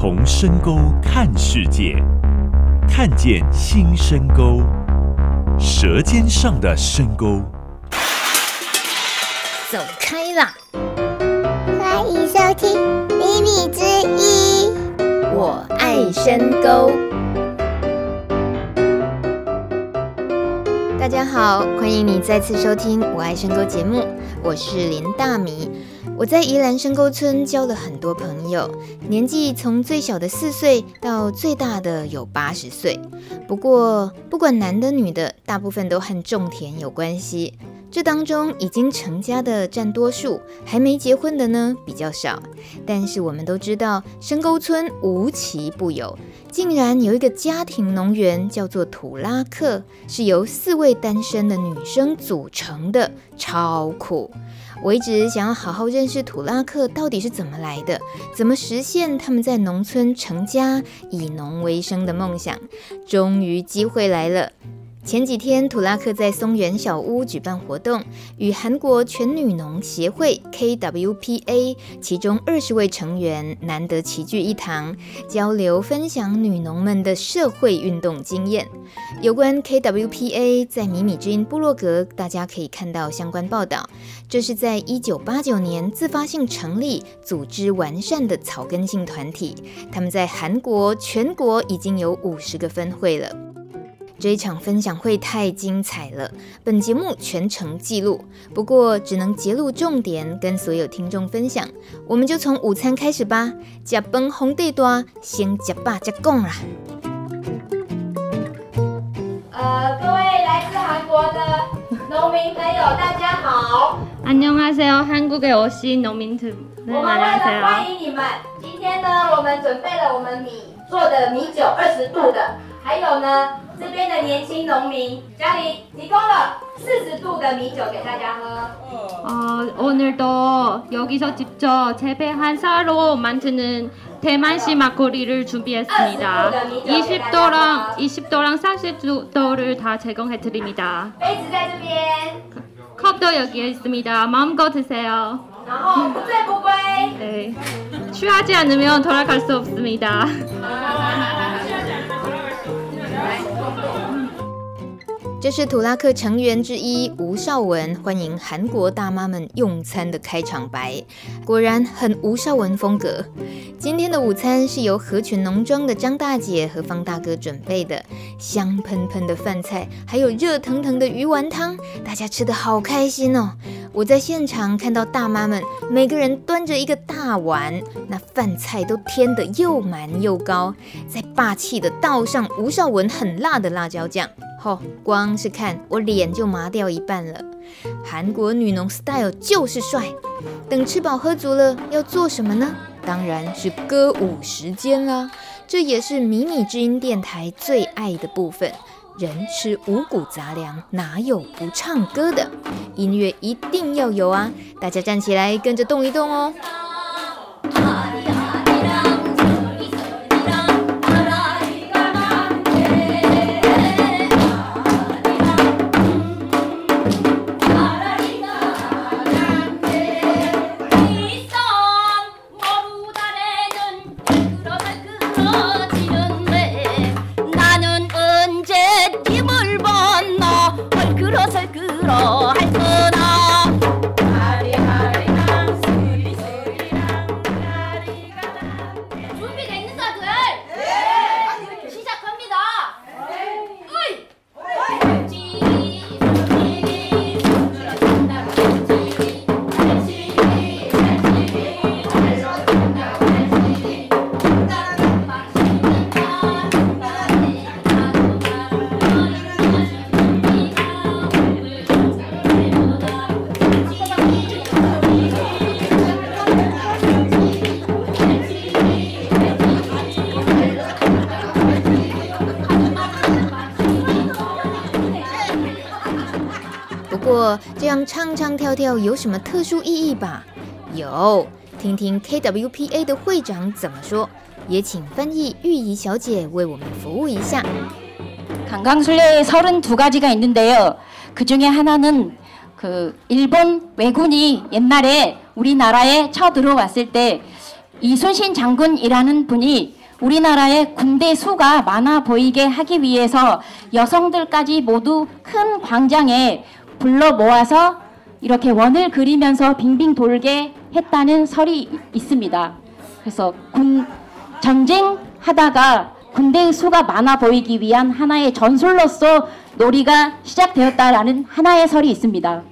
从深沟看世界，看见新深沟，舌尖上的深沟。走开啦！欢迎收听《秘密之一》，我爱深沟。大家好，欢迎你再次收听《我爱深沟》节目，我是林大米。我在宜兰深沟村交了很多朋友，年纪从最小的四岁到最大的有八十岁。不过，不管男的女的，大部分都和种田有关系。这当中已经成家的占多数，还没结婚的呢比较少。但是我们都知道，深沟村无奇不有，竟然有一个家庭农园叫做土拉克，是由四位单身的女生组成的，超酷！我一直想要好好认识土拉克到底是怎么来的，怎么实现他们在农村成家、以农为生的梦想。终于机会来了。前几天，土拉克在松原小屋举办活动，与韩国全女农协会 （KWPA） 其中二十位成员难得齐聚一堂，交流分享女农们的社会运动经验。有关 KWPA，在米米之音部落格，大家可以看到相关报道。这是在一九八九年自发性成立、组织完善的草根性团体，他们在韩国全国已经有五十个分会了。这一场分享会太精彩了，本节目全程记录，不过只能截录重点跟所有听众分享。我们就从午餐开始吧，吃饭皇帝大，先吃饱再讲啦。呃，各位来自韩国的农民朋友，大家好。안녕하세요，韩国的오신农民朋友。我们为了欢迎你们，今天呢，我们准备了我们米做的米酒，二十度的， 还有呢。这边的年轻农民家里提供了四十度的米酒给大家喝。哦，오늘도여기서직접재배한쌀로만드는대만식막걸리를준비했습니다20도랑20도랑40도를다제공해드립니다杯子在这边，컵도여기에있습니다마음껏드세요。然后不醉不归。对，취하지않으면돌아갈수없습니다。 这是土拉克成员之一吴少文欢迎韩国大妈们用餐的开场白，果然很吴少文风格。今天的午餐是由合群农庄的张大姐和方大哥准备的，香喷喷的饭菜，还有热腾腾的鱼丸汤，大家吃得好开心哦！我在现场看到大妈们每个人端着一个大碗，那饭菜都添得又满又高，再霸气的倒上吴少文很辣的辣椒酱。吼、哦，光是看我脸就麻掉一半了。韩国女农 style 就是帅。等吃饱喝足了，要做什么呢？当然是歌舞时间啦。这也是迷你之音电台最爱的部分。人吃五谷杂粮，哪有不唱歌的？音乐一定要有啊！大家站起来，跟着动一动哦。这样唱唱跳跳有什么特殊意义吧？有，听听 KWPA 的会长怎么说。也请翻译玉仪小姐为我们服务一下。강강술래에32가지가있는데요그중에하나는그일본외군이옛날에우리나라에쳐들어왔을때그 이순신 장군이라는 분이 우리나라의 군대 수가 많아 보이게 하기 위해서 여성들까지 모두 큰 광장에 불러 모아서 이렇게 원을 그리면서 빙빙 돌게 했다는 설이 있습니다. 그래서 군 전쟁 하다가 군대 수가 많아 보이기 위한 하나의 전술로서 놀이가 시작되었다라는 하나의 설이 있습니다.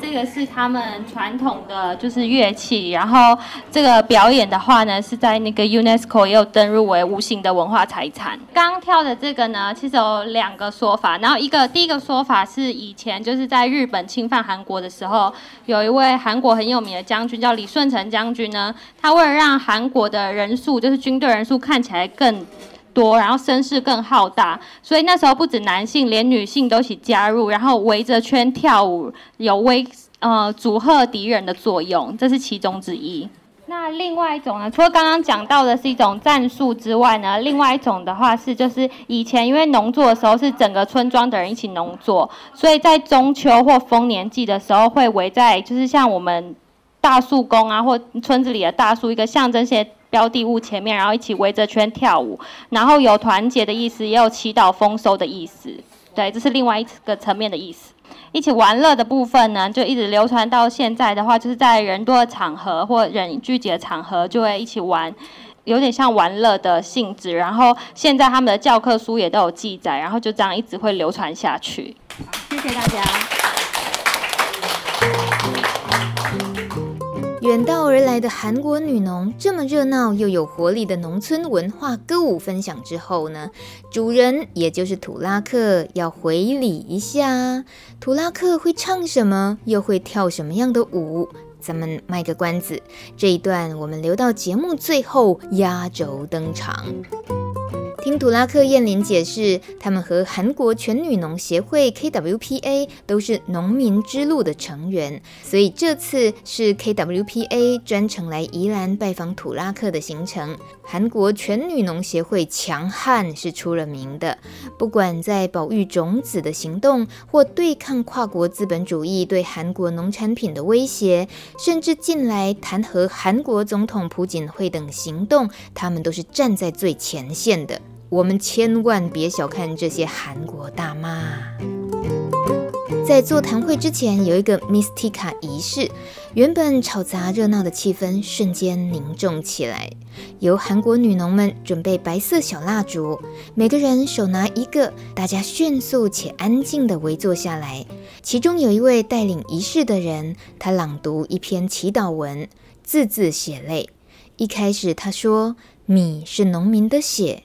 这个是他们传统的，就是乐器。然后这个表演的话呢，是在那个 UNESCO 也有登入为无形的文化财产。刚跳的这个呢，其实有两个说法。然后一个第一个说法是以前就是在日本侵犯韩国的时候，有一位韩国很有名的将军叫李舜臣将军呢，他为了让韩国的人数，就是军队人数看起来更多，然后声势更浩大，所以那时候不止男性，连女性都一起加入，然后围着圈跳舞，有威呃阻吓敌人的作用，这是其中之一。那另外一种呢，除了刚刚讲到的是一种战术之外呢，另外一种的话是，就是以前因为农作的时候是整个村庄的人一起农作，所以在中秋或丰年祭的时候会围在，就是像我们大树公啊，或村子里的大树，一个象征性。标的物前面，然后一起围着圈跳舞，然后有团结的意思，也有祈祷丰收的意思。对，这是另外一个层面的意思。一起玩乐的部分呢，就一直流传到现在的话，就是在人多的场合或人聚集的场合，就会一起玩，有点像玩乐的性质。然后现在他们的教科书也都有记载，然后就这样一直会流传下去。谢谢大家。远道而来的韩国女农，这么热闹又有活力的农村文化歌舞分享之后呢，主人也就是土拉克要回礼一下。土拉克会唱什么，又会跳什么样的舞？咱们卖个关子，这一段我们留到节目最后压轴登场。听土拉克燕琳解释，他们和韩国全女农协会 KWPA 都是农民之路的成员，所以这次是 KWPA 专程来宜兰拜访土拉克的行程。韩国全女农协会强悍是出了名的，不管在保育种子的行动，或对抗跨国资本主义对韩国农产品的威胁，甚至近来弹劾韩国总统朴槿惠等行动，他们都是站在最前线的。我们千万别小看这些韩国大妈。在座谈会之前，有一个 Mystica 仪式，原本吵杂热闹的气氛瞬间凝重起来。由韩国女农们准备白色小蜡烛，每个人手拿一个，大家迅速且安静地围坐下来。其中有一位带领仪式的人，他朗读一篇祈祷文，字字血泪。一开始他说：“米是农民的血。”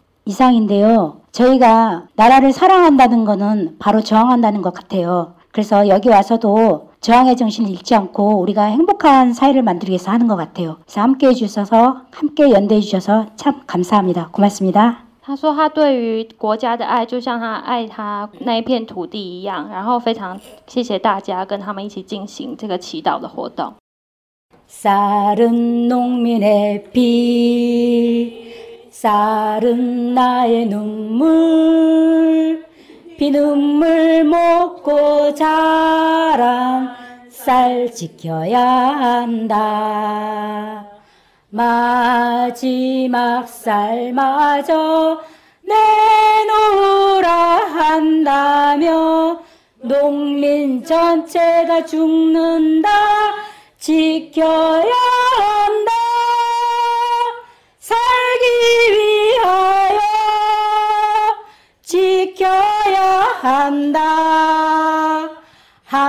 이상인데요. 저희가 나라를 사랑한다는 거는 바로 저항한다는 것 같아요. 그래서 여기 와서도 저항의 정신을 잃지 않고 우리가 행복한 사회를 만들기 위해서 하는 것 같아요. 그래서 함께 해주셔서 함께 연대해 주셔서 참 감사합니다. 고맙습니다. 他说他对于国家的爱就像他爱他那一片土地一样，然后非常谢谢大家跟他们一起进行这个祈祷的活动。 쌀은 나의 눈물 피눈물 먹고 자란 쌀 지켜야 한다. 마지막 쌀마저 내놓으라 한다며 농민 전체가 죽는다. 지켜야 한다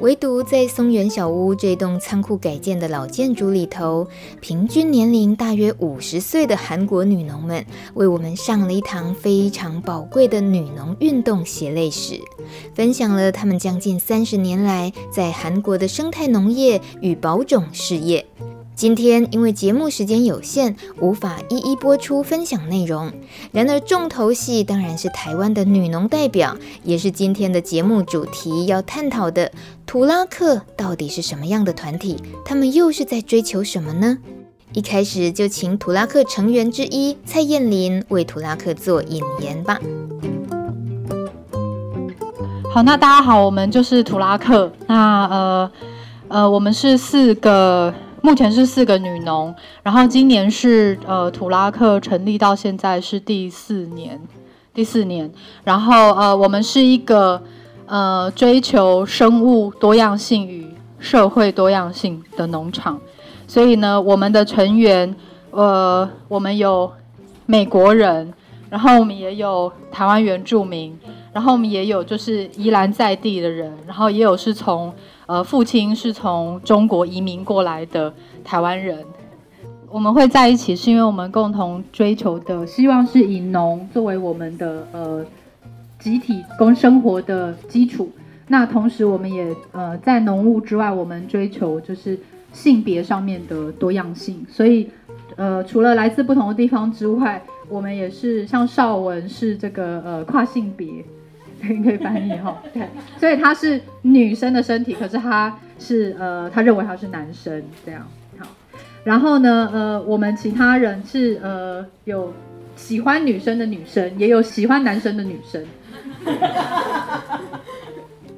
唯独在松原小屋这栋仓库改建的老建筑里头，平均年龄大约五十岁的韩国女农们为我们上了一堂非常宝贵的女农运动血泪史，分享了她们将近三十年来在韩国的生态农业与保种事业。今天因为节目时间有限，无法一一播出分享内容。然而重头戏当然是台湾的女农代表，也是今天的节目主题要探讨的。土拉克到底是什么样的团体？他们又是在追求什么呢？一开始就请土拉克成员之一蔡燕林为土拉克做引言吧。好，那大家好，我们就是土拉克。那呃呃，我们是四个。目前是四个女农，然后今年是呃土拉克成立到现在是第四年，第四年，然后呃我们是一个呃追求生物多样性与社会多样性的农场，所以呢我们的成员呃我们有美国人，然后我们也有台湾原住民，然后我们也有就是宜兰在地的人，然后也有是从。呃，父亲是从中国移民过来的台湾人。我们会在一起，是因为我们共同追求的，希望是以农作为我们的呃集体工生活的基础。那同时，我们也呃在农务之外，我们追求就是性别上面的多样性。所以，呃，除了来自不同的地方之外，我们也是像绍文是这个呃跨性别。可 以可以翻译哈，对，所以他是女生的身体，可是他是呃，他认为他是男生这样。好，然后呢，呃，我们其他人是呃，有喜欢女生的女生，也有喜欢男生的女生。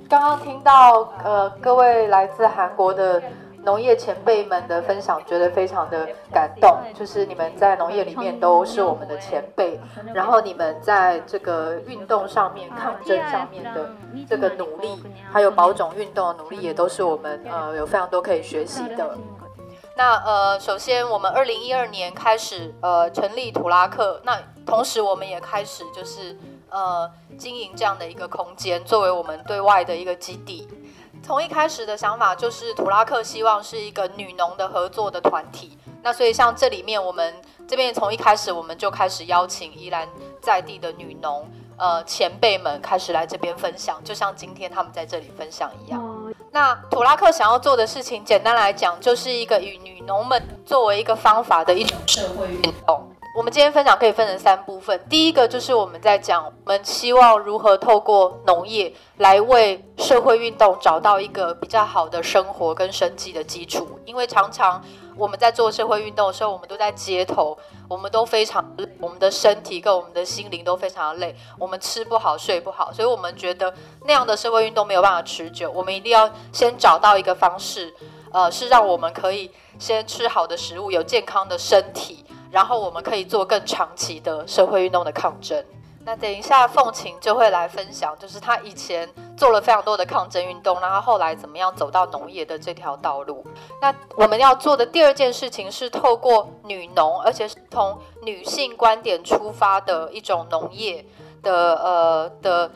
刚刚听到呃，各位来自韩国的。农业前辈们的分享，觉得非常的感动。就是你们在农业里面都是我们的前辈，然后你们在这个运动上面、抗争上面的这个努力，还有保种运动的努力，也都是我们呃有非常多可以学习的。那呃，首先我们二零一二年开始呃成立土拉克，那同时我们也开始就是呃经营这样的一个空间，作为我们对外的一个基地。从一开始的想法就是土拉克希望是一个女农的合作的团体，那所以像这里面我们这边从一开始我们就开始邀请宜兰在地的女农呃前辈们开始来这边分享，就像今天他们在这里分享一样。那土拉克想要做的事情，简单来讲就是一个以女农们作为一个方法的一种社会运动。我们今天分享可以分成三部分。第一个就是我们在讲，我们希望如何透过农业来为社会运动找到一个比较好的生活跟生计的基础。因为常常我们在做社会运动的时候，我们都在街头，我们都非常累，我们的身体跟我们的心灵都非常的累，我们吃不好睡不好，所以我们觉得那样的社会运动没有办法持久。我们一定要先找到一个方式，呃，是让我们可以先吃好的食物，有健康的身体。然后我们可以做更长期的社会运动的抗争。那等一下凤琴就会来分享，就是他以前做了非常多的抗争运动，然后后来怎么样走到农业的这条道路。那我们要做的第二件事情是透过女农，而且是从女性观点出发的一种农业的呃的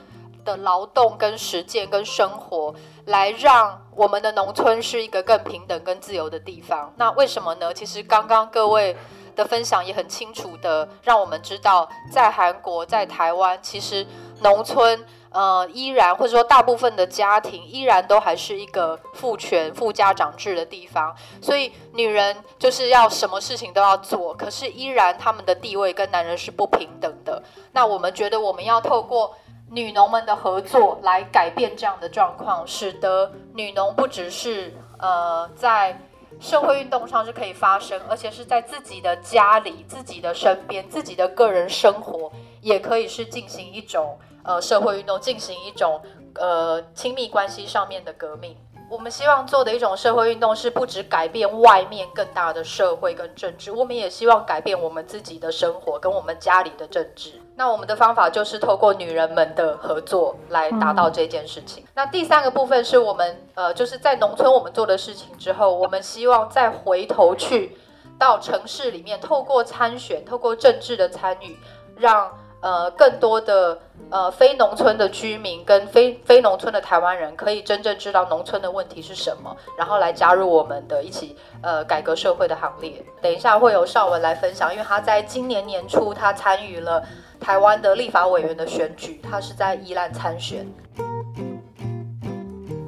的劳动跟实践跟生活，来让我们的农村是一个更平等、更自由的地方。那为什么呢？其实刚刚各位。的分享也很清楚的让我们知道，在韩国、在台湾，其实农村呃依然或者说大部分的家庭依然都还是一个父权、父家长制的地方，所以女人就是要什么事情都要做，可是依然他们的地位跟男人是不平等的。那我们觉得我们要透过女农们的合作来改变这样的状况，使得女农不只是呃在。社会运动上是可以发生，而且是在自己的家里、自己的身边、自己的个人生活，也可以是进行一种呃社会运动，进行一种呃亲密关系上面的革命。我们希望做的一种社会运动是不止改变外面更大的社会跟政治，我们也希望改变我们自己的生活跟我们家里的政治。那我们的方法就是透过女人们的合作来达到这件事情。那第三个部分是我们呃就是在农村我们做的事情之后，我们希望再回头去到城市里面，透过参选，透过政治的参与，让。呃更多的呃非农村的居民跟非非农村的台湾人可以真正知道农村的问题是什么，然后来加入我们的一起呃改革社会的行列。等一下会由邵文来分享，因为他在今年年初他参与了台湾的立法委员的选举，他是在宜兰参选。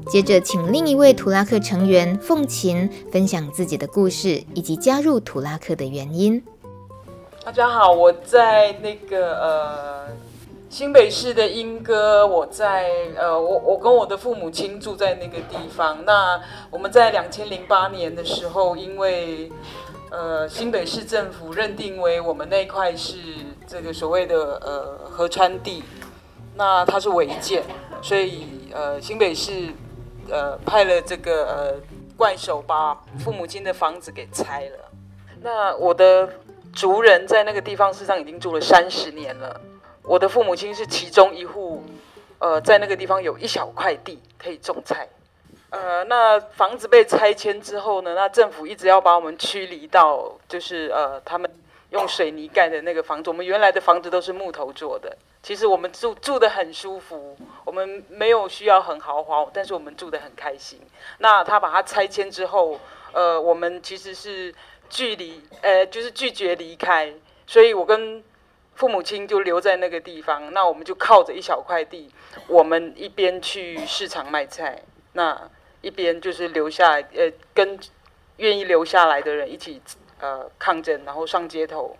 接着，请另一位图拉克成员凤琴分享自己的故事以及加入图拉克的原因。大家好，我在那个呃新北市的莺歌，我在呃我我跟我的父母亲住在那个地方。那我们在两千零八年的时候，因为呃新北市政府认定为我们那块是这个所谓的呃河川地，那它是违建，所以呃新北市。呃，派了这个呃怪手把父母亲的房子给拆了。那我的族人在那个地方事实上已经住了三十年了。我的父母亲是其中一户，呃，在那个地方有一小块地可以种菜。呃，那房子被拆迁之后呢，那政府一直要把我们驱离到，就是呃他们用水泥盖的那个房子。我们原来的房子都是木头做的。其实我们住住得很舒服，我们没有需要很豪华，但是我们住得很开心。那他把它拆迁之后，呃，我们其实是距离，呃，就是拒绝离开，所以我跟父母亲就留在那个地方。那我们就靠着一小块地，我们一边去市场卖菜，那一边就是留下来，呃，跟愿意留下来的人一起，呃，抗争，然后上街头，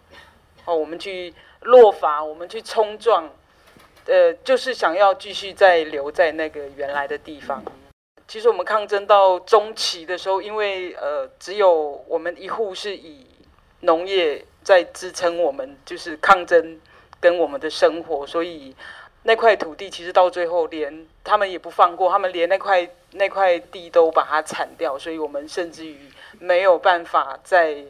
哦，我们去。落法，我们去冲撞，呃，就是想要继续再留在那个原来的地方。其实我们抗争到中期的时候，因为呃，只有我们一户是以农业在支撑我们，就是抗争跟我们的生活，所以那块土地其实到最后连他们也不放过，他们连那块那块地都把它铲掉，所以我们甚至于没有办法再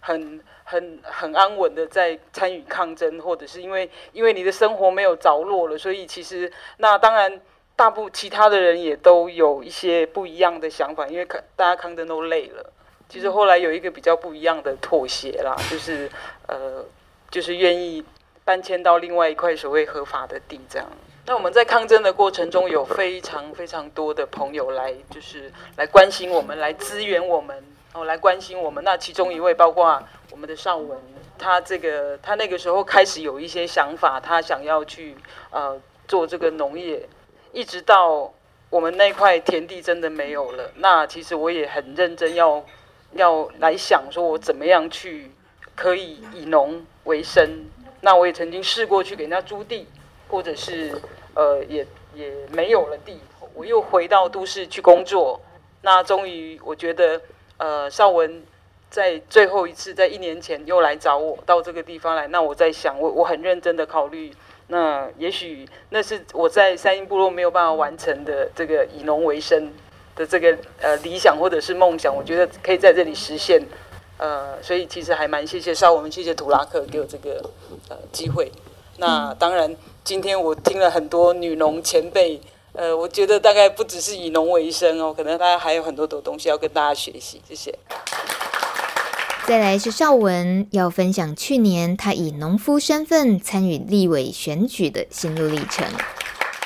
很。很很安稳的在参与抗争，或者是因为因为你的生活没有着落了，所以其实那当然大部其他的人也都有一些不一样的想法，因为看大家抗争都累了。其实后来有一个比较不一样的妥协啦，就是呃就是愿意搬迁到另外一块所谓合法的地这样。那我们在抗争的过程中，有非常非常多的朋友来就是来关心我们，来支援我们，然后来关心我们。那其中一位包括。我们的尚文，他这个他那个时候开始有一些想法，他想要去呃做这个农业，一直到我们那块田地真的没有了。那其实我也很认真要要来想，说我怎么样去可以以农为生。那我也曾经试过去给人家租地，或者是呃也也没有了地，我又回到都市去工作。那终于我觉得呃绍文。在最后一次，在一年前又来找我到这个地方来，那我在想，我我很认真的考虑，那也许那是我在三英部落没有办法完成的这个以农为生的这个呃理想或者是梦想，我觉得可以在这里实现，呃，所以其实还蛮谢谢邵文，谢谢图拉克给我这个呃机会。那当然，今天我听了很多女农前辈，呃，我觉得大概不只是以农为生哦，可能大家还有很多的东西要跟大家学习，谢谢。再来是绍文要分享去年他以农夫身份参与立委选举的心路历程。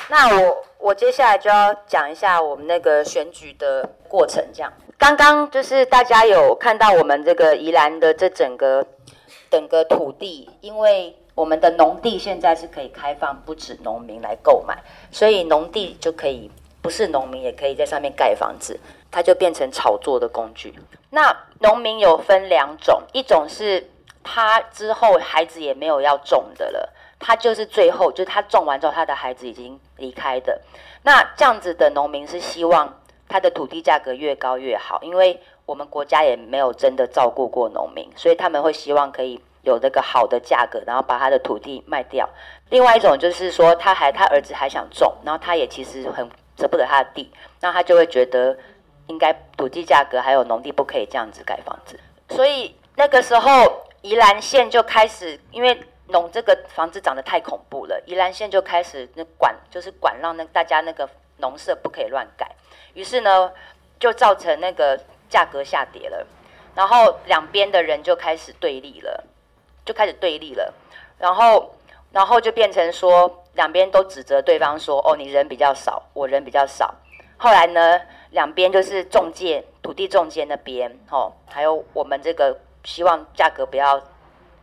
那我我接下来就要讲一下我们那个选举的过程。这样，刚刚就是大家有看到我们这个宜兰的这整个整个土地，因为我们的农地现在是可以开放，不止农民来购买，所以农地就可以不是农民也可以在上面盖房子。它就变成炒作的工具。那农民有分两种，一种是他之后孩子也没有要种的了，他就是最后就是他种完之后，他的孩子已经离开的。那这样子的农民是希望他的土地价格越高越好，因为我们国家也没有真的照顾过农民，所以他们会希望可以有这个好的价格，然后把他的土地卖掉。另外一种就是说，他还他儿子还想种，然后他也其实很舍不得他的地，那他就会觉得。应该土地价格还有农地不可以这样子盖房子，所以那个时候宜兰县就开始，因为农这个房子长得太恐怖了，宜兰县就开始那管，就是管让那大家那个农舍不可以乱盖，于是呢就造成那个价格下跌了，然后两边的人就开始对立了，就开始对立了，然后然后就变成说两边都指责对方说，哦，你人比较少，我人比较少。后来呢，两边就是中介土地中介那边，哦，还有我们这个希望价格不要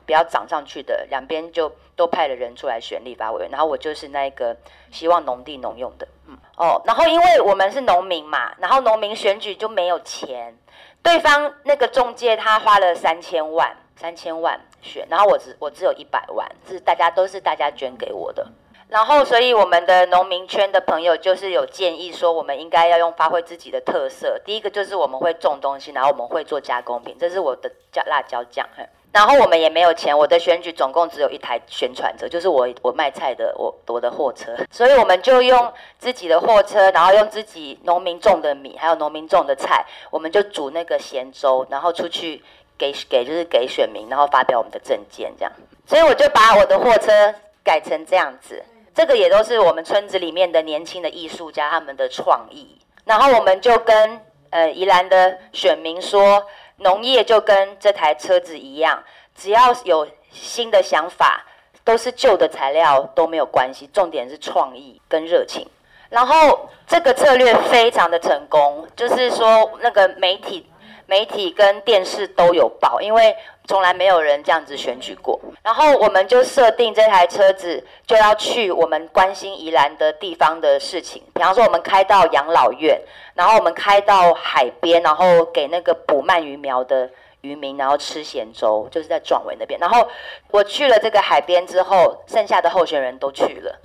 不要涨上去的，两边就都派了人出来选立法委员，然后我就是那个希望农地农用的，嗯，哦，然后因为我们是农民嘛，然后农民选举就没有钱，对方那个中介他花了三千万，三千万选，然后我只我只有一百万，是大家都是大家捐给我的。然后，所以我们的农民圈的朋友就是有建议说，我们应该要用发挥自己的特色。第一个就是我们会种东西，然后我们会做加工品，这是我的辣椒酱。然后我们也没有钱，我的选举总共只有一台宣传车，就是我我卖菜的我我的货车。所以我们就用自己的货车，然后用自己农民种的米，还有农民种的菜，我们就煮那个咸粥，然后出去给给就是给选民，然后发表我们的政见这样。所以我就把我的货车改成这样子。这个也都是我们村子里面的年轻的艺术家他们的创意，然后我们就跟呃宜兰的选民说，农业就跟这台车子一样，只要有新的想法，都是旧的材料都没有关系，重点是创意跟热情。然后这个策略非常的成功，就是说那个媒体。媒体跟电视都有报，因为从来没有人这样子选举过。然后我们就设定这台车子就要去我们关心宜兰的地方的事情，比方说我们开到养老院，然后我们开到海边，然后给那个捕鳗鱼苗的渔民，然后吃咸粥，就是在壮围那边。然后我去了这个海边之后，剩下的候选人都去了。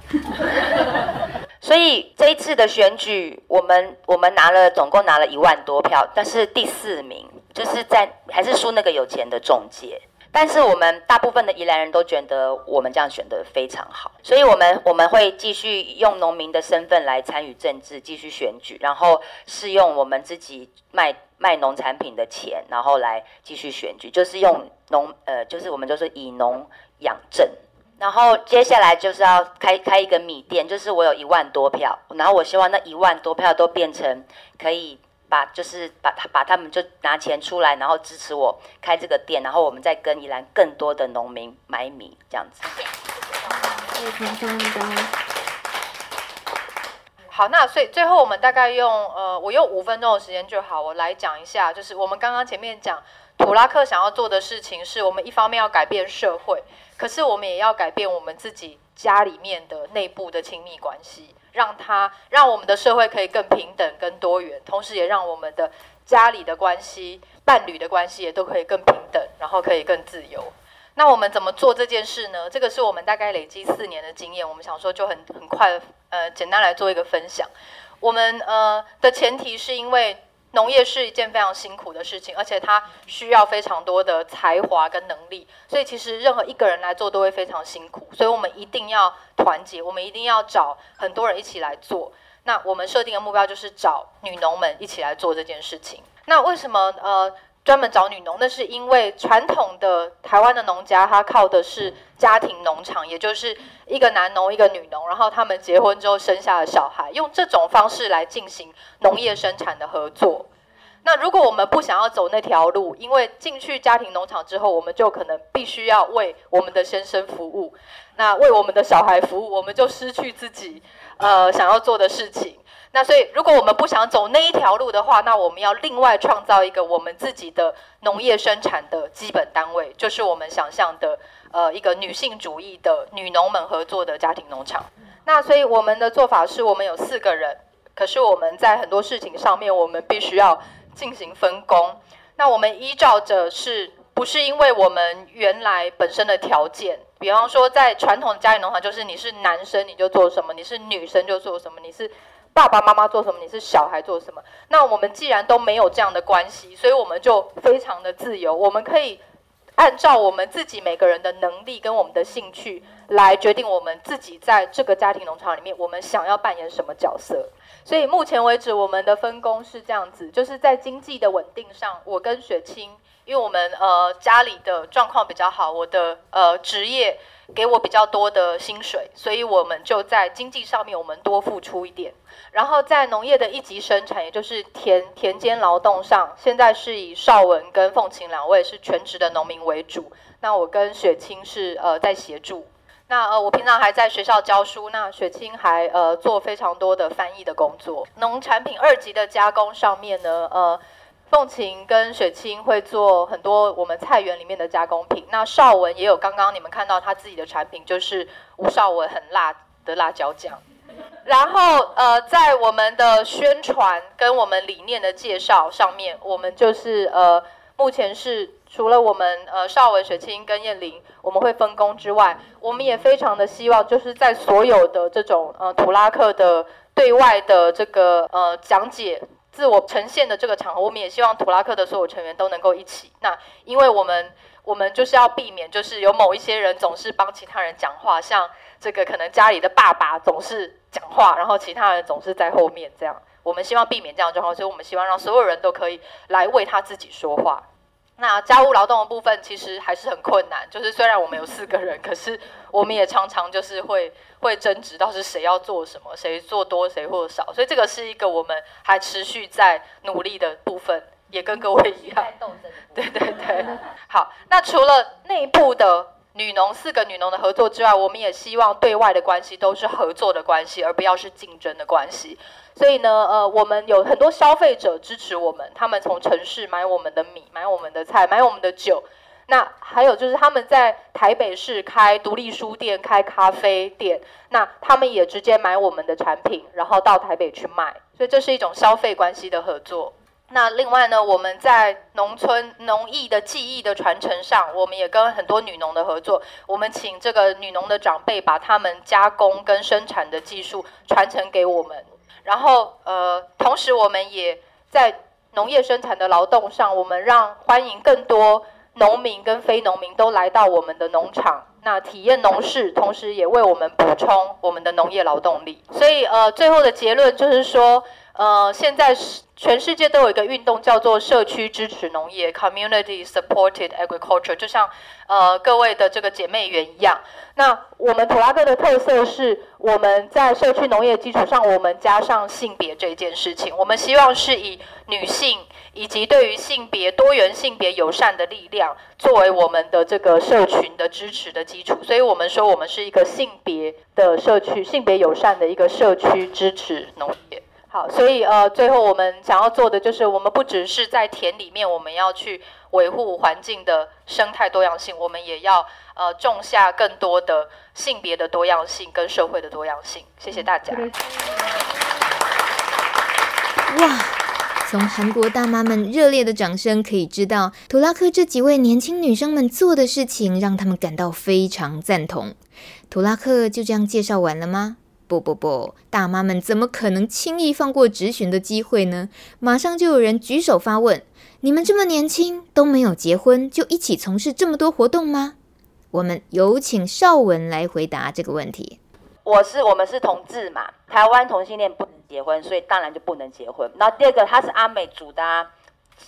所以这一次的选举，我们我们拿了总共拿了一万多票，但是第四名就是在还是输那个有钱的中介。但是我们大部分的宜兰人都觉得我们这样选的非常好，所以我们我们会继续用农民的身份来参与政治，继续选举，然后是用我们自己卖卖农产品的钱，然后来继续选举，就是用农呃，就是我们就是以农养政。然后接下来就是要开开一个米店，就是我有一万多票，然后我希望那一万多票都变成可以把，就是把他把他们就拿钱出来，然后支持我开这个店，然后我们再跟宜兰更多的农民买米这样子。好，那所以最后我们大概用呃，我用五分钟的时间就好，我来讲一下，就是我们刚刚前面讲普拉克想要做的事情，是我们一方面要改变社会。可是我们也要改变我们自己家里面的内部的亲密关系，让它让我们的社会可以更平等、更多元，同时也让我们的家里的关系、伴侣的关系也都可以更平等，然后可以更自由。那我们怎么做这件事呢？这个是我们大概累积四年的经验，我们想说就很很快，呃，简单来做一个分享。我们呃的前提是因为。农业是一件非常辛苦的事情，而且它需要非常多的才华跟能力，所以其实任何一个人来做都会非常辛苦，所以我们一定要团结，我们一定要找很多人一起来做。那我们设定的目标就是找女农们一起来做这件事情。那为什么呃？专门找女农，那是因为传统的台湾的农家，他靠的是家庭农场，也就是一个男农一个女农，然后他们结婚之后生下了小孩，用这种方式来进行农业生产的合作。那如果我们不想要走那条路，因为进去家庭农场之后，我们就可能必须要为我们的先生服务，那为我们的小孩服务，我们就失去自己呃想要做的事情。那所以，如果我们不想走那一条路的话，那我们要另外创造一个我们自己的农业生产的基本单位，就是我们想象的呃一个女性主义的女农们合作的家庭农场。那所以我们的做法是我们有四个人，可是我们在很多事情上面，我们必须要进行分工。那我们依照着是不是因为我们原来本身的条件？比方说在传统的家庭农场，就是你是男生你就做什么，你是女生就做什么，你是。爸爸妈妈做什么，你是小孩做什么？那我们既然都没有这样的关系，所以我们就非常的自由，我们可以按照我们自己每个人的能力跟我们的兴趣来决定我们自己在这个家庭农场里面，我们想要扮演什么角色。所以目前为止，我们的分工是这样子，就是在经济的稳定上，我跟雪清，因为我们呃家里的状况比较好，我的呃职业给我比较多的薪水，所以我们就在经济上面我们多付出一点。然后在农业的一级生产，也就是田田间劳动上，现在是以邵文跟凤琴两位是全职的农民为主。那我跟雪清是呃在协助。那呃，我平常还在学校教书，那雪清还呃做非常多的翻译的工作。农产品二级的加工上面呢，呃，凤琴跟雪清会做很多我们菜园里面的加工品。那绍文也有刚刚你们看到他自己的产品，就是吴绍文很辣的辣椒酱。然后呃，在我们的宣传跟我们理念的介绍上面，我们就是呃，目前是。除了我们呃绍文、雪清跟燕玲，我们会分工之外，我们也非常的希望，就是在所有的这种呃图拉克的对外的这个呃讲解、自我呈现的这个场合，我们也希望图拉克的所有成员都能够一起。那因为我们我们就是要避免，就是有某一些人总是帮其他人讲话，像这个可能家里的爸爸总是讲话，然后其他人总是在后面这样。我们希望避免这样的状况，所以我们希望让所有人都可以来为他自己说话。那家务劳动的部分其实还是很困难，就是虽然我们有四个人，可是我们也常常就是会会争执到是谁要做什么，谁做多谁或少，所以这个是一个我们还持续在努力的部分，也跟各位一样。对对对，好，那除了内部的女农四个女农的合作之外，我们也希望对外的关系都是合作的关系，而不要是竞争的关系。所以呢，呃，我们有很多消费者支持我们，他们从城市买我们的米，买我们的菜，买我们的酒。那还有就是他们在台北市开独立书店、开咖啡店，那他们也直接买我们的产品，然后到台北去卖。所以这是一种消费关系的合作。那另外呢，我们在农村农艺的技艺的传承上，我们也跟很多女农的合作。我们请这个女农的长辈把他们加工跟生产的技术传承给我们。然后，呃，同时我们也在农业生产的劳动上，我们让欢迎更多农民跟非农民都来到我们的农场，那体验农事，同时也为我们补充我们的农业劳动力。所以，呃，最后的结论就是说，呃，现在是。全世界都有一个运动叫做社区支持农业 （Community Supported Agriculture），就像呃各位的这个姐妹园一样。那我们图拉克的特色是，我们在社区农业基础上，我们加上性别这件事情。我们希望是以女性以及对于性别多元、性别友善的力量作为我们的这个社群的支持的基础。所以我们说，我们是一个性别的社区、性别友善的一个社区支持农业。好，所以呃，最后我们想要做的就是，我们不只是在田里面，我们要去维护环境的生态多样性，我们也要呃种下更多的性别的多样性跟社会的多样性。谢谢大家。哇，从韩国大妈们热烈的掌声可以知道，图拉克这几位年轻女生们做的事情，让他们感到非常赞同。图拉克就这样介绍完了吗？不不不，大妈们怎么可能轻易放过质询的机会呢？马上就有人举手发问：你们这么年轻，都没有结婚，就一起从事这么多活动吗？我们有请邵文来回答这个问题。我是我们是同志嘛，台湾同性恋不能结婚，所以当然就不能结婚。那第二个，他是阿美族的啊，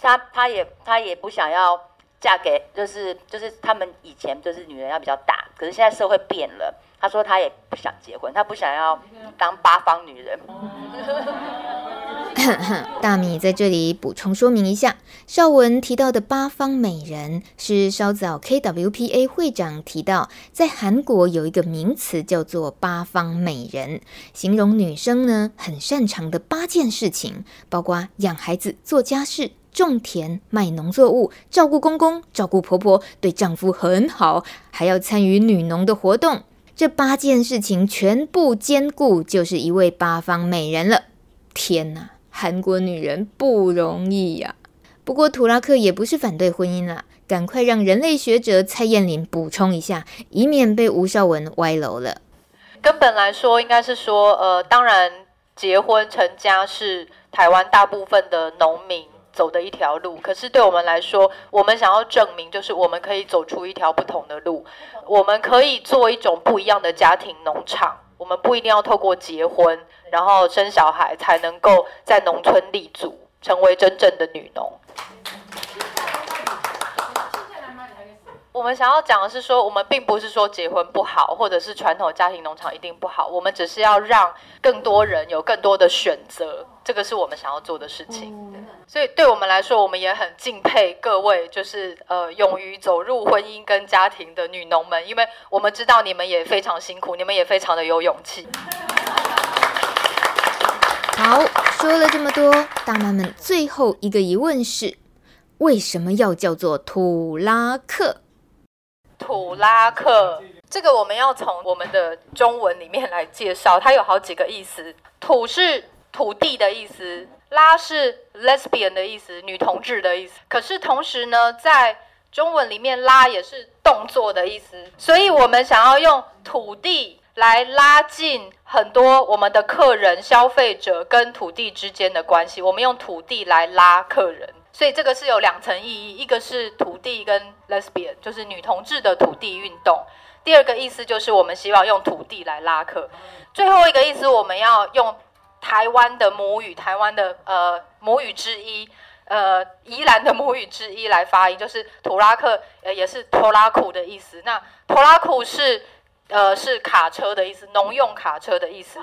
他他也他也不想要嫁给，就是就是他们以前就是女人要比较大，可是现在社会变了。他说他也不想结婚，他不想要当八方女人。大米在这里补充说明一下，绍文提到的八方美人是稍早 KWPA 会长提到，在韩国有一个名词叫做八方美人，形容女生呢很擅长的八件事情，包括养孩子、做家事、种田、卖农作物、照顾公公、照顾婆婆，对丈夫很好，还要参与女农的活动。这八件事情全部兼顾，就是一位八方美人了。天哪，韩国女人不容易呀！不过图拉克也不是反对婚姻啦，赶快让人类学者蔡燕玲补充一下，以免被吴绍文歪楼了。根本来说，应该是说，呃，当然结婚成家是台湾大部分的农民走的一条路，可是对我们来说，我们想要证明，就是我们可以走出一条不同的路，我们可以做一种不一样的家庭农场，我们不一定要透过结婚，然后生小孩才能够在农村立足，成为真正的女农。我们想要讲的是说，我们并不是说结婚不好，或者是传统家庭农场一定不好，我们只是要让更多人有更多的选择，这个是我们想要做的事情。所以对我们来说，我们也很敬佩各位，就是呃勇于走入婚姻跟家庭的女农们，因为我们知道你们也非常辛苦，你们也非常的有勇气。好，说了这么多，大妈们最后一个疑问是：为什么要叫做土拉克？土拉克，这个我们要从我们的中文里面来介绍，它有好几个意思。土是土地的意思，拉是 lesbian 的意思，女同志的意思。可是同时呢，在中文里面，拉也是动作的意思，所以我们想要用土地来拉近很多我们的客人、消费者跟土地之间的关系。我们用土地来拉客人。所以这个是有两层意义，一个是土地跟 lesbian，就是女同志的土地运动。第二个意思就是我们希望用土地来拉客。最后一个意思，我们要用台湾的母语，台湾的呃母语之一，呃宜兰的母语之一来发音，就是土拉克，呃也是拖拉库的意思。那拖拉库是呃是卡车的意思，农用卡车的意思。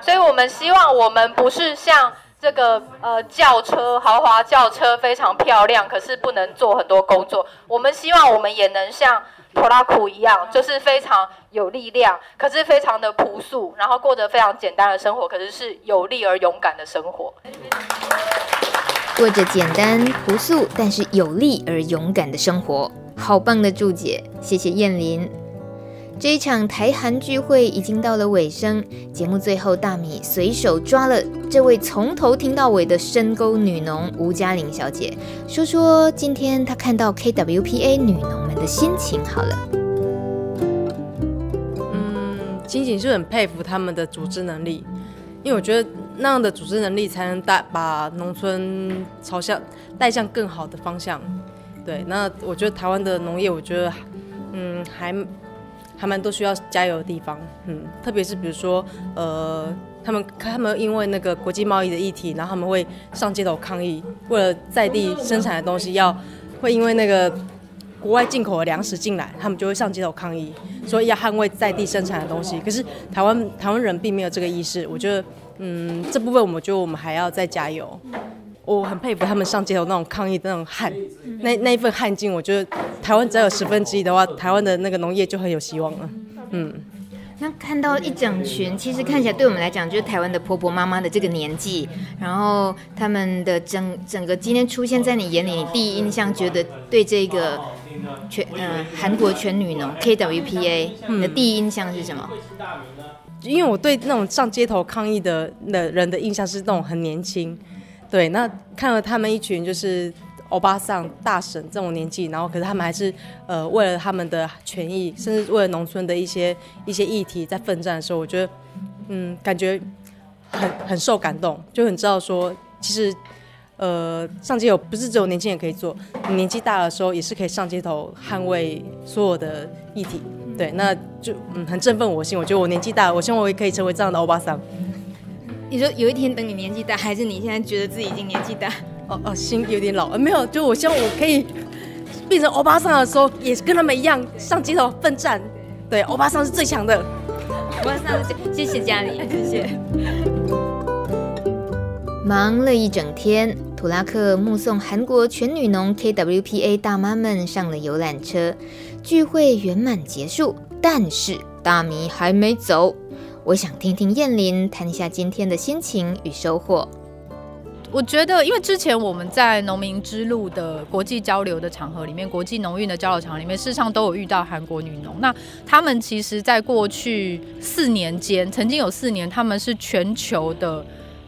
所以我们希望我们不是像。这个呃轿车，豪华轿车非常漂亮，可是不能做很多工作。我们希望我们也能像拖拉库一样，就是非常有力量，可是非常的朴素，然后过着非常简单的生活，可是是有力而勇敢的生活。过着简单朴素，但是有力而勇敢的生活，好棒的注解，谢谢燕琳。这一场台韩聚会已经到了尾声，节目最后，大米随手抓了这位从头听到尾的深沟女农吴嘉玲小姐，说说今天她看到 KWPA 女农们的心情。好了，嗯，心情是很佩服他们的组织能力，因为我觉得那样的组织能力才能带把农村朝向带向更好的方向。对，那我觉得台湾的农业，我觉得嗯还。他们都需要加油的地方，嗯，特别是比如说，呃，他们他们因为那个国际贸易的议题，然后他们会上街头抗议，为了在地生产的东西要，会因为那个国外进口的粮食进来，他们就会上街头抗议，所以要捍卫在地生产的东西。可是台湾台湾人并没有这个意识，我觉得，嗯，这部分我们觉得我们还要再加油。我很佩服他们上街头那种抗议的那种汗，那那一份汗劲，我觉得台湾只要有十分之一的话，台湾的那个农业就很有希望了。嗯，那看到一整群，其实看起来对我们来讲就是台湾的婆婆妈妈的这个年纪，然后他们的整整个今天出现在你眼里，你第一印象觉得对这个全嗯韩国全女农 KWPA，你的第一印象是什么？因为我对那种上街头抗议的的人的印象是那种很年轻。对，那看了他们一群就是欧巴桑大神这种年纪，然后可是他们还是呃为了他们的权益，甚至为了农村的一些一些议题在奋战的时候，我觉得嗯感觉很很受感动，就很知道说其实呃上街头不是只有年轻人可以做，你年纪大的时候也是可以上街头捍卫所有的议题。对，那就嗯很振奋我心，我觉得我年纪大了，我希望我也可以成为这样的欧巴桑。你说有一天等你年纪大，还是你现在觉得自己已经年纪大？哦哦，心有点老。呃，没有，就我希望我可以变成欧巴桑的时候，也是跟他们一样上街头奋战。对，欧巴桑是最强的。欧巴桑，谢谢嘉玲，谢谢。忙了一整天，土拉克目送韩国全女农 KWPA 大妈们上了游览车，聚会圆满结束。但是大米还没走。我想听听燕琳谈一下今天的心情与收获。我觉得，因为之前我们在农民之路的国际交流的场合里面，国际农运的交流场合里面，事实上都有遇到韩国女农。那他们其实，在过去四年间，曾经有四年，他们是全球的。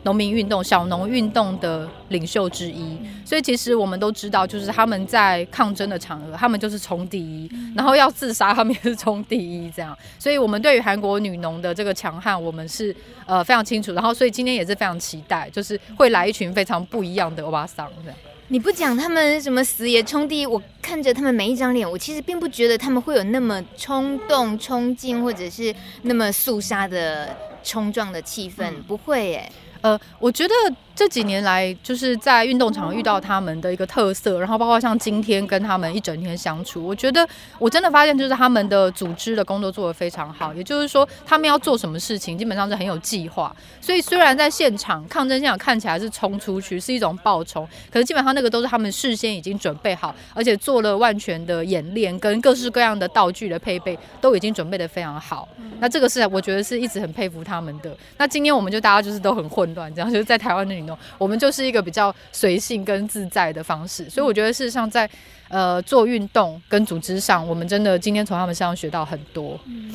农民运动、小农运动的领袖之一，所以其实我们都知道，就是他们在抗争的场合，他们就是冲第一，然后要自杀，他们也是冲第一，这样。所以，我们对于韩国女农的这个强悍，我们是呃非常清楚。然后，所以今天也是非常期待，就是会来一群非常不一样的欧巴桑这样。你不讲他们什么死也冲第一，我看着他们每一张脸，我其实并不觉得他们会有那么冲动、冲劲，或者是那么肃杀的冲撞的气氛，嗯、不会耶。呃，我觉得这几年来，就是在运动场遇到他们的一个特色，然后包括像今天跟他们一整天相处，我觉得我真的发现，就是他们的组织的工作做得非常好。也就是说，他们要做什么事情，基本上是很有计划。所以虽然在现场抗争现场看起来是冲出去是一种爆冲，可是基本上那个都是他们事先已经准备好，而且做了万全的演练，跟各式各样的道具的配备都已经准备得非常好。那这个是我觉得是一直很佩服他们的。那今天我们就大家就是都很混乱，这样就是在台湾的运动，我们就是一个比较随性跟自在的方式。所以我觉得事实上在呃做运动跟组织上，我们真的今天从他们身上学到很多。嗯，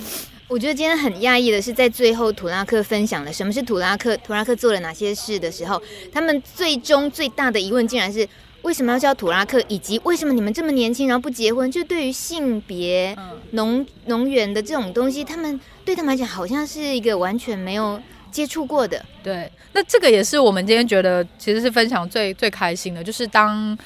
我觉得今天很讶异的是，在最后土拉克分享了什么是土拉克，土拉克做了哪些事的时候，他们最终最大的疑问竟然是。为什么要叫土拉克？以及为什么你们这么年轻，然后不结婚？就对于性别、农农园的这种东西，他们对他们来讲好像是一个完全没有接触过的。对，那这个也是我们今天觉得其实是分享最最开心的，就是当。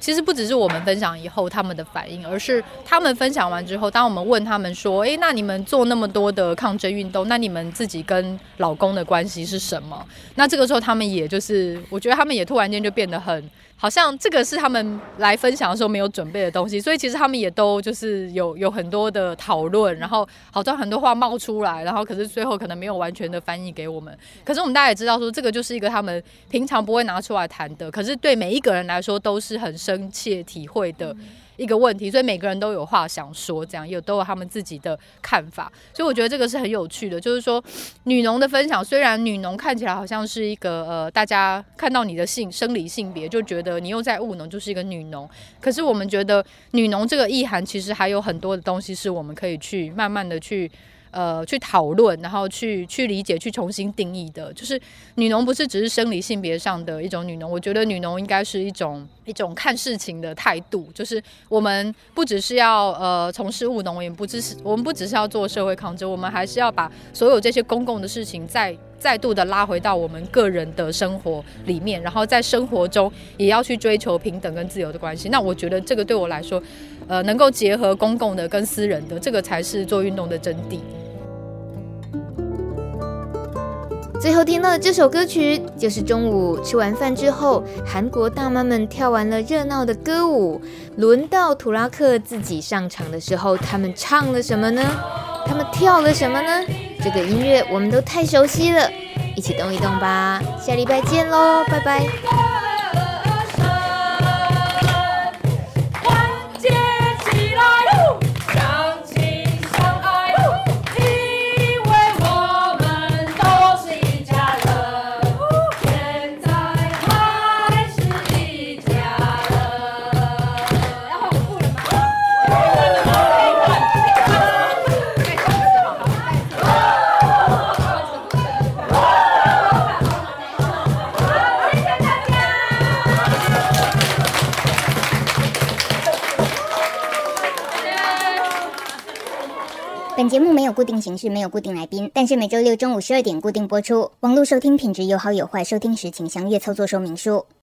其实不只是我们分享以后他们的反应，而是他们分享完之后，当我们问他们说：“诶，那你们做那么多的抗争运动，那你们自己跟老公的关系是什么？”那这个时候他们也就是，我觉得他们也突然间就变得很。好像这个是他们来分享的时候没有准备的东西，所以其实他们也都就是有有很多的讨论，然后好像很多话冒出来，然后可是最后可能没有完全的翻译给我们。可是我们大家也知道说，这个就是一个他们平常不会拿出来谈的，可是对每一个人来说都是很深切体会的。一个问题，所以每个人都有话想说，这样也都有他们自己的看法，所以我觉得这个是很有趣的。就是说，女农的分享，虽然女农看起来好像是一个呃，大家看到你的性生理性别就觉得你又在务农，就是一个女农，可是我们觉得女农这个意涵其实还有很多的东西是我们可以去慢慢的去。呃，去讨论，然后去去理解，去重新定义的，就是女农不是只是生理性别上的一种女农，我觉得女农应该是一种一种看事情的态度，就是我们不只是要呃从事务农，也不只是我们不只是要做社会抗争，我们还是要把所有这些公共的事情再再度的拉回到我们个人的生活里面，然后在生活中也要去追求平等跟自由的关系。那我觉得这个对我来说，呃，能够结合公共的跟私人的，这个才是做运动的真谛。最后听到的这首歌曲，就是中午吃完饭之后，韩国大妈们跳完了热闹的歌舞，轮到图拉克自己上场的时候，他们唱了什么呢？他们跳了什么呢？这个音乐我们都太熟悉了，一起动一动吧！下礼拜见喽，拜拜。没有固定形式，没有固定来宾，但是每周六中午十二点固定播出。网络收听品质有好有坏，收听时请详阅操作说明书。